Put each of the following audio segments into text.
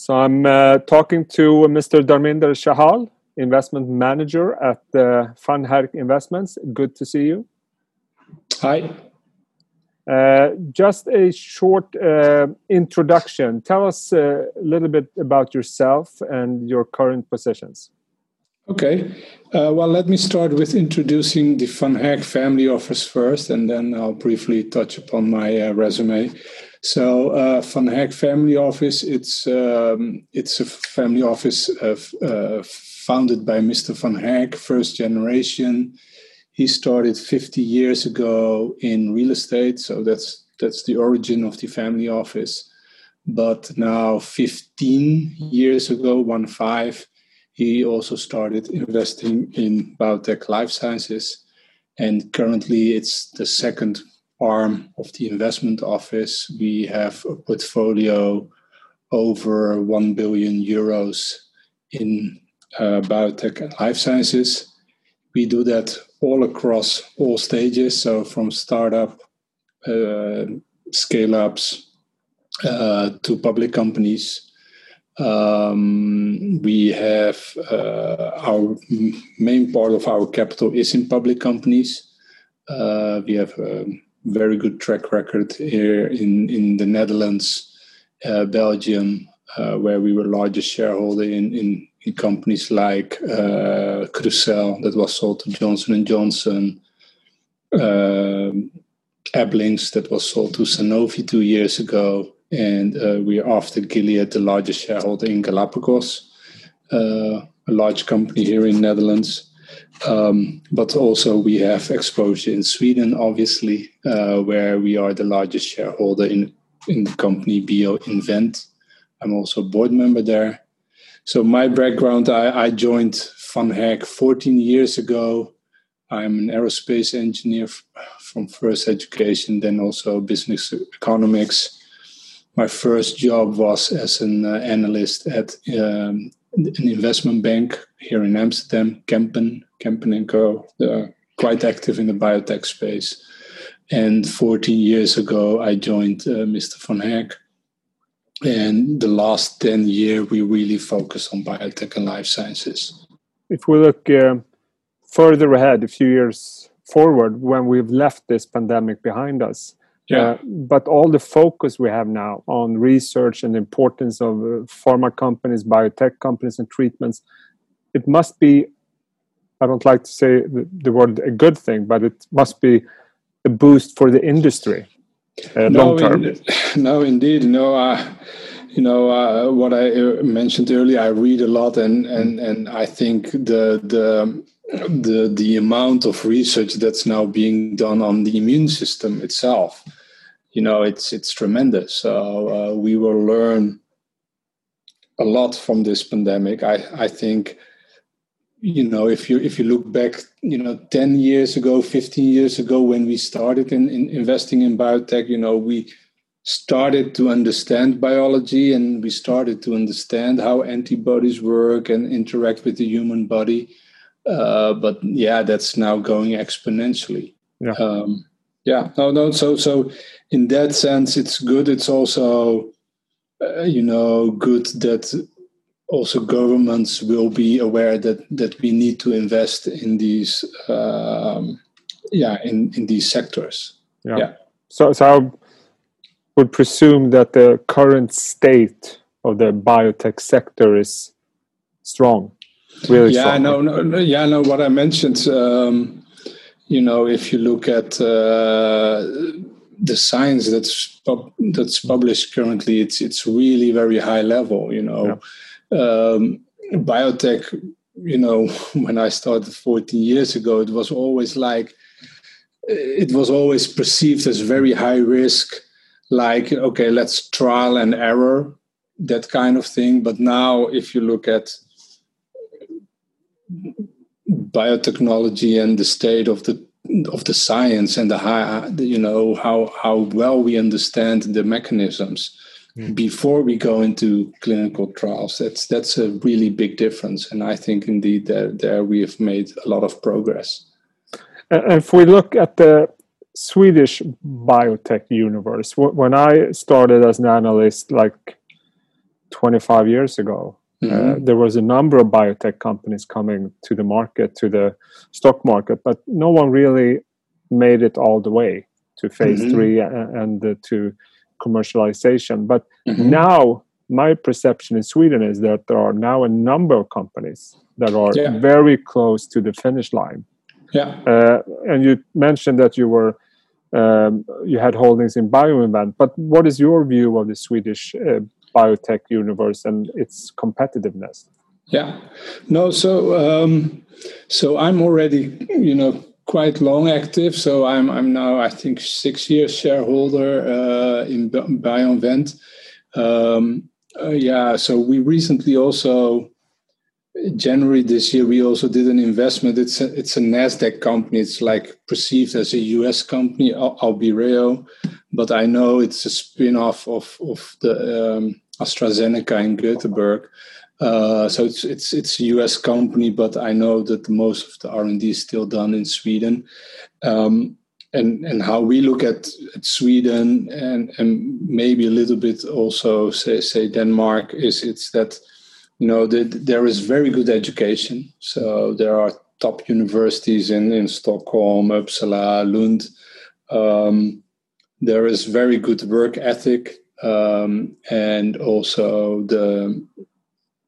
So I'm uh, talking to Mr. Dharminder Chahal, investment manager at uh, Van Herk Investments. Good to see you. Hi. Uh, just a short uh, introduction. Tell us uh, a little bit about yourself and your current positions. Okay. Uh, well, let me start with introducing the Van Herk family office first, and then I'll briefly touch upon my uh, resume. So uh, Van Herk Family Office, it's um, it's a family office of, uh, founded by Mr. Van Herk, first generation. He started 50 years ago in real estate, so that's that's the origin of the family office. But now, 15 years ago, one five, he also started investing in biotech life sciences, and currently it's the second arm of the investment office, we have a portfolio over 1 billion euros in uh, biotech and life sciences. We do that all across all stages, so from startup, uh, scale ups, uh, to public companies. Um, we have uh, our main part of our capital is in public companies. Uh, we have um, very good track record here in, in the Netherlands, uh, Belgium, uh, where we were largest shareholder in, in, in companies like uh, Crucell that was sold to Johnson and Johnson, uh, Ablynx that was sold to Sanofi two years ago, and uh, we are after Gilead, the largest shareholder in Galapagos, uh, a large company here in Netherlands. Um, but also we have exposure in Sweden, obviously, uh, where we are the largest shareholder in in the company BioInvent. I'm also a board member there. So my background, I, I joined Van Herk 14 years ago. I'm an aerospace engineer from first education, then also business economics. My first job was as an uh, analyst at um, an investment bank here in Amsterdam, Kempen, Kempen Co. Quite active in the biotech space. And 14 years ago, I joined uh, Mr. Herk. And the last 10 year, we really focus on biotech and life sciences. If we look uh, further ahead, a few years forward, when we've left this pandemic behind us, yeah. Uh, but all the focus we have now on research and the importance of uh, pharma companies, biotech companies, and treatments, it must be. I don't like to say the, the word a good thing, but it must be a boost for the industry uh, no, long term. In, no, indeed, no. Uh, you know uh, what I uh, mentioned earlier. I read a lot, and and and I think the the the the amount of research that's now being done on the immune system itself you know it's it's tremendous. So uh, we will learn a lot from this pandemic. I i think you know if you if you look back you know 10 years ago 15 years ago when we started in, in investing in biotech you know we started to understand biology and we started to understand how antibodies work and interact with the human body. Uh, but yeah that's now going exponentially. Yeah. Um, yeah no no so so in that sense it's good it's also uh, you know good that also governments will be aware that that we need to invest in these um, yeah in in these sectors yeah, yeah. so so I would presume that the current state of the biotech sector is strong really yeah strong. no, no, no yeah no what i mentioned um, you know, if you look at uh, the science that's pub- that's published currently, it's it's really very high level. You know, yeah. um, biotech. You know, when I started 14 years ago, it was always like it was always perceived as very high risk. Like, okay, let's trial and error, that kind of thing. But now, if you look at biotechnology and the state of the of the science and the high, you know how how well we understand the mechanisms mm. before we go into clinical trials that's that's a really big difference and i think indeed there there we have made a lot of progress if we look at the swedish biotech universe when i started as an analyst like 25 years ago. Mm-hmm. Uh, there was a number of biotech companies coming to the market, to the stock market, but no one really made it all the way to phase mm-hmm. three and, and uh, to commercialization. But mm-hmm. now, my perception in Sweden is that there are now a number of companies that are yeah. very close to the finish line. Yeah. Uh, and you mentioned that you were um, you had holdings in BioInvent, but what is your view of the Swedish uh, biotech universe and its competitiveness? Yeah, no. So, um, so I'm already, you know, quite long active. So I'm I'm now I think six years shareholder uh, in BioInvent. Um, uh, yeah. So we recently also January this year, we also did an investment. It's a, it's a Nasdaq company. It's like perceived as a U.S. company, Albireo, but I know it's a spin-off of of the um, AstraZeneca in Göteborg. Uh, so it's it's it's a U.S. company, but I know that most of the R and D is still done in Sweden. Um, and and how we look at, at Sweden and and maybe a little bit also say say Denmark is it's that you know, the, there is very good education. So there are top universities in, in Stockholm, Uppsala, Lund. Um, there is very good work ethic um, and also the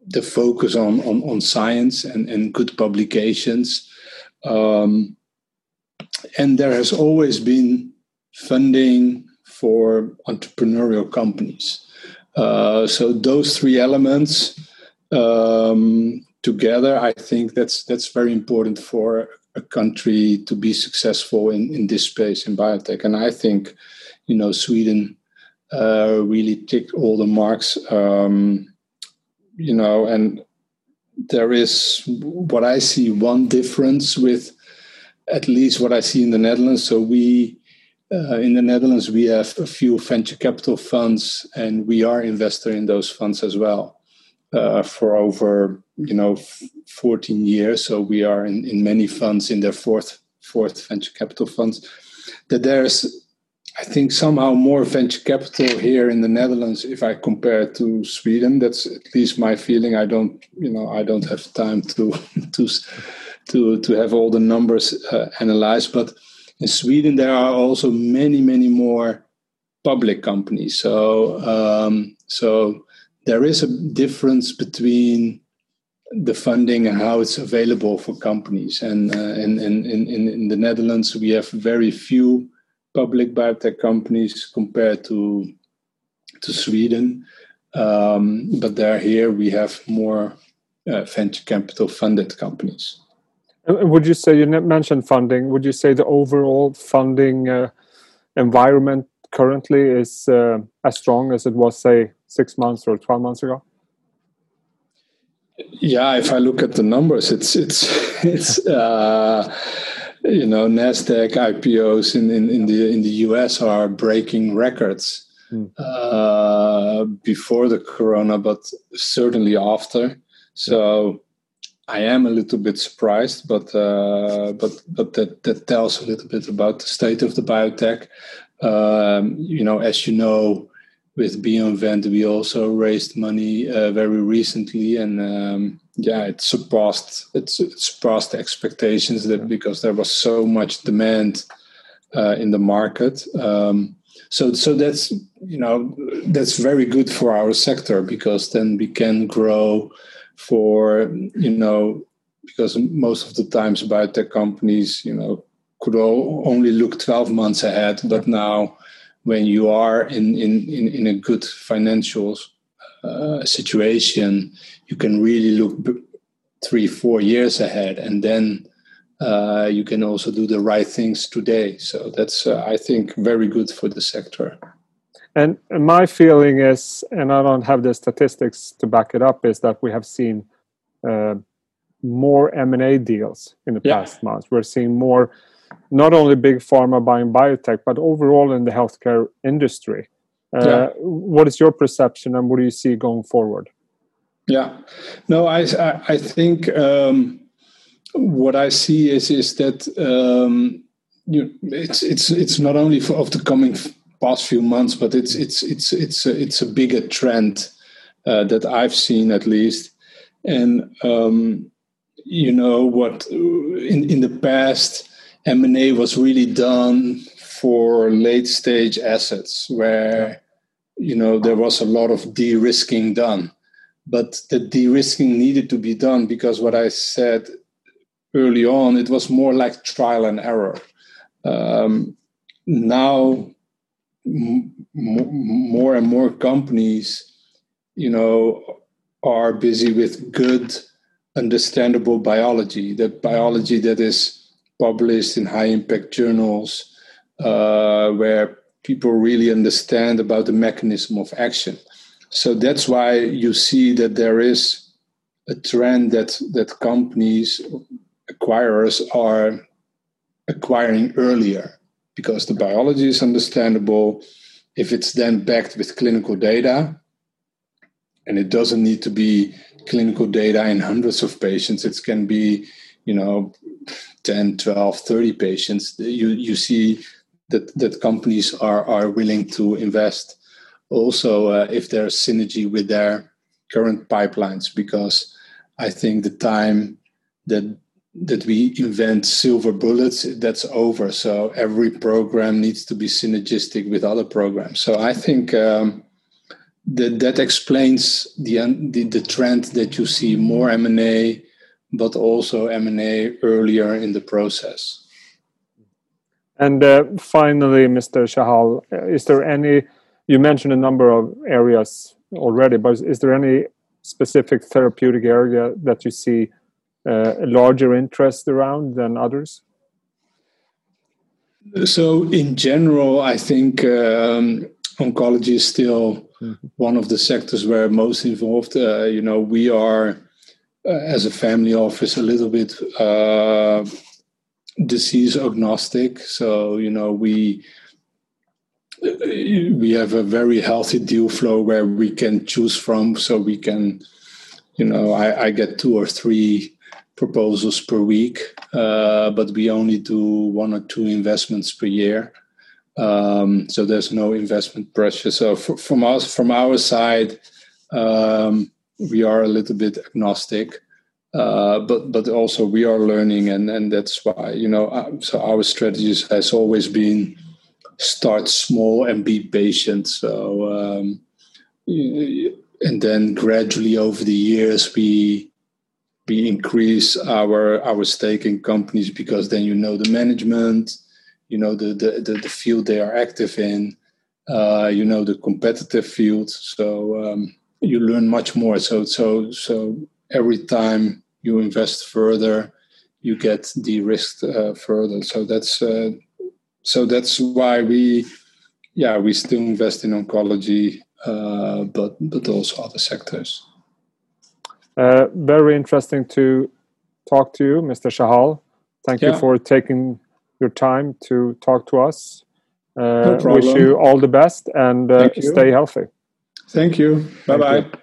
the focus on, on, on science and, and good publications. Um, and there has always been funding for entrepreneurial companies. Uh, so those three elements um, together, I think that's that's very important for a country to be successful in, in this space in biotech. And I think, you know, Sweden uh, really ticked all the marks. Um, you know, and there is what I see one difference with at least what I see in the Netherlands. So we uh, in the Netherlands we have a few venture capital funds, and we are investor in those funds as well uh, for over you know 14 years. So we are in, in many funds in their fourth fourth venture capital funds. That there's I think somehow more venture capital here in the Netherlands if I compare it to Sweden. That's at least my feeling. I don't you know I don't have time to to to to have all the numbers uh, analyzed, but in Sweden there are also many many more public companies. So um, so there is a difference between the funding and how it's available for companies. And uh, in, in, in, in the Netherlands, we have very few public biotech companies compared to to Sweden. Um, but there here we have more uh, venture capital funded companies. Would you say you mentioned funding? Would you say the overall funding uh, environment currently is uh, as strong as it was, say, six months or 12 months ago? Yeah, if I look at the numbers, it's it's it's uh, you know Nasdaq IPOs in, in, in the in the US are breaking records mm. uh, before the corona, but certainly after. So I am a little bit surprised, but uh, but but that that tells a little bit about the state of the biotech. Um, you know, as you know, with BioInvent, we also raised money uh, very recently, and um, yeah, it surpassed it, surpassed expectations that because there was so much demand uh, in the market. Um, so so that's you know that's very good for our sector because then we can grow for you know because most of the times biotech companies you know could only look 12 months ahead but now when you are in in in, in a good financial uh, situation, you can really look three four years ahead, and then uh, you can also do the right things today. So that's uh, I think very good for the sector. And my feeling is, and I don't have the statistics to back it up, is that we have seen uh, more M and A deals in the past months. We're seeing more not only big pharma buying biotech, but overall in the healthcare industry. Uh, yeah. What is your perception, and what do you see going forward? Yeah, no, I I, think um, what I see is is that um, you, it's it's it's not only for, of the coming past few months, but it's it's it's it's a, it's a bigger trend uh, that I've seen at least. And um, you know what? In in the past, M and A was really done for late stage assets where you know there was a lot of de-risking done. But the de-risking needed to be done because what i said early on it was more like trial and error. Um, now m- more and more companies you know are busy with good understandable biology. That biology that is published in high impact journals uh, where people really understand about the mechanism of action. So that's why you see that there is a trend that that companies acquirers are acquiring earlier because the biology is understandable. If it's then backed with clinical data, and it doesn't need to be clinical data in hundreds of patients, it can be, you know, 10, 12, 30 patients. You, you see that that companies are are willing to invest. Also, uh, if there's synergy with their current pipelines, because I think the time that that we invent silver bullets that's over so every program needs to be synergistic with other programs so i think um, that that explains the, the, the trend that you see more m&a but also m&a earlier in the process and uh, finally, Mr. Chahal, is there any? You mentioned a number of areas already, but is there any specific therapeutic area that you see uh, a larger interest around than others? So, in general, I think um, oncology is still mm-hmm. one of the sectors where most involved. Uh, you know, we are as a family office a little bit uh, disease agnostic. So you know we we have a very healthy deal flow where we can choose from. So we can, you know, I, I get two or three proposals per week, uh, but we only do one or two investments per year. Um, so there's no investment pressure. So from us, from our side, um, we are a little bit agnostic. Uh, but but also we are learning and and that's why you know uh, so our strategy has always been start small and be patient so um, and then gradually over the years we we increase our our stake in companies because then you know the management you know the the, the, the field they are active in uh, you know the competitive field so um, you learn much more so so so every time you invest further, you get de-risked uh, further. So that's uh, so that's why we, yeah, we still invest in oncology, uh, but but also other sectors. Uh, very interesting to talk to you, Mr. Chahal. Thank yeah. you for taking your time to talk to us. Uh, no wish you all the best and uh, stay healthy. Thank you. Bye bye.